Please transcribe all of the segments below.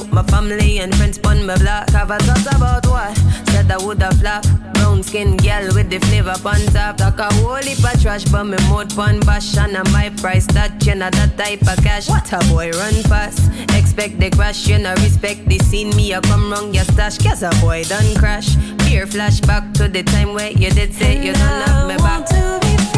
Out my family and friends pon my block. Have a thought about what? Said I woulda flop. Brown skin gal with the flavor pon top. Talk a whole heap of trash, but me mode pon bash. And my price that you know that type of cash. What a boy run fast. Expect the crash, you know respect the scene. Me I come wrong your stash, cause a boy done crash. Fear flashback to the time where you did say you don't have me back.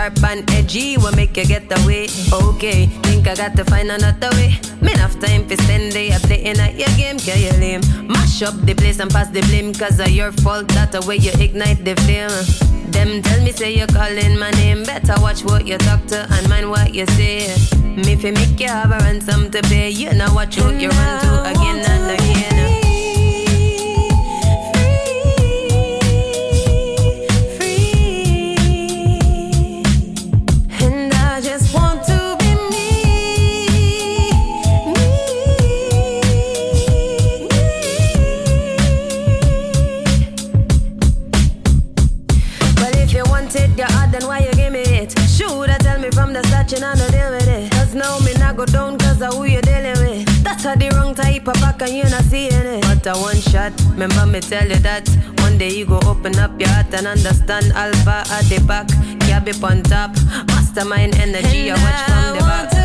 Sharp and edgy. will make you get away? Okay, think I got to find another way. Me enough time for spend day playing at your game, can you lame? Mash up the place and pass the blame, cause of your fault. That's the way you ignite the flame. Them tell me say you're calling my name. Better watch what you talk to and mind what you say. Me fi make you have a ransom to pay. You know what you you run to again and again. One shot, remember me tell you that. One day you go open up your heart and understand Alpha at the back, Gab on top. Mastermind energy, I watch from the back.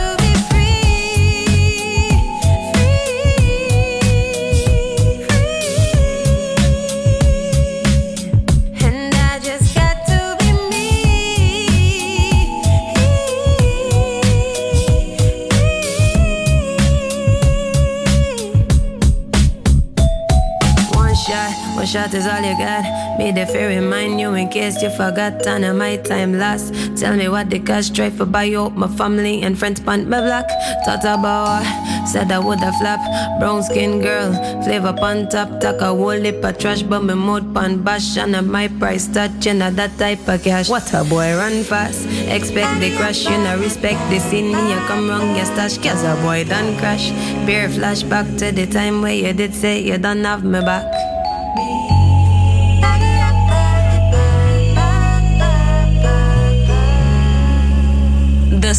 Shot is all you got. Me the fear remind you in case you forgot. And my time lost. Tell me what the cash try for buy out my family and friends pant my black. Thought about said I woulda flap. Brown skin girl, flavor pan top. Talk a whole lip of trash, but me mode pan bash. And my price touching at that type of cash. What a boy run fast. Expect the crash, you know respect the scene. You come wrong, your stash. Cause a boy done crash. Beer flashback to the time where you did say you don't have me back.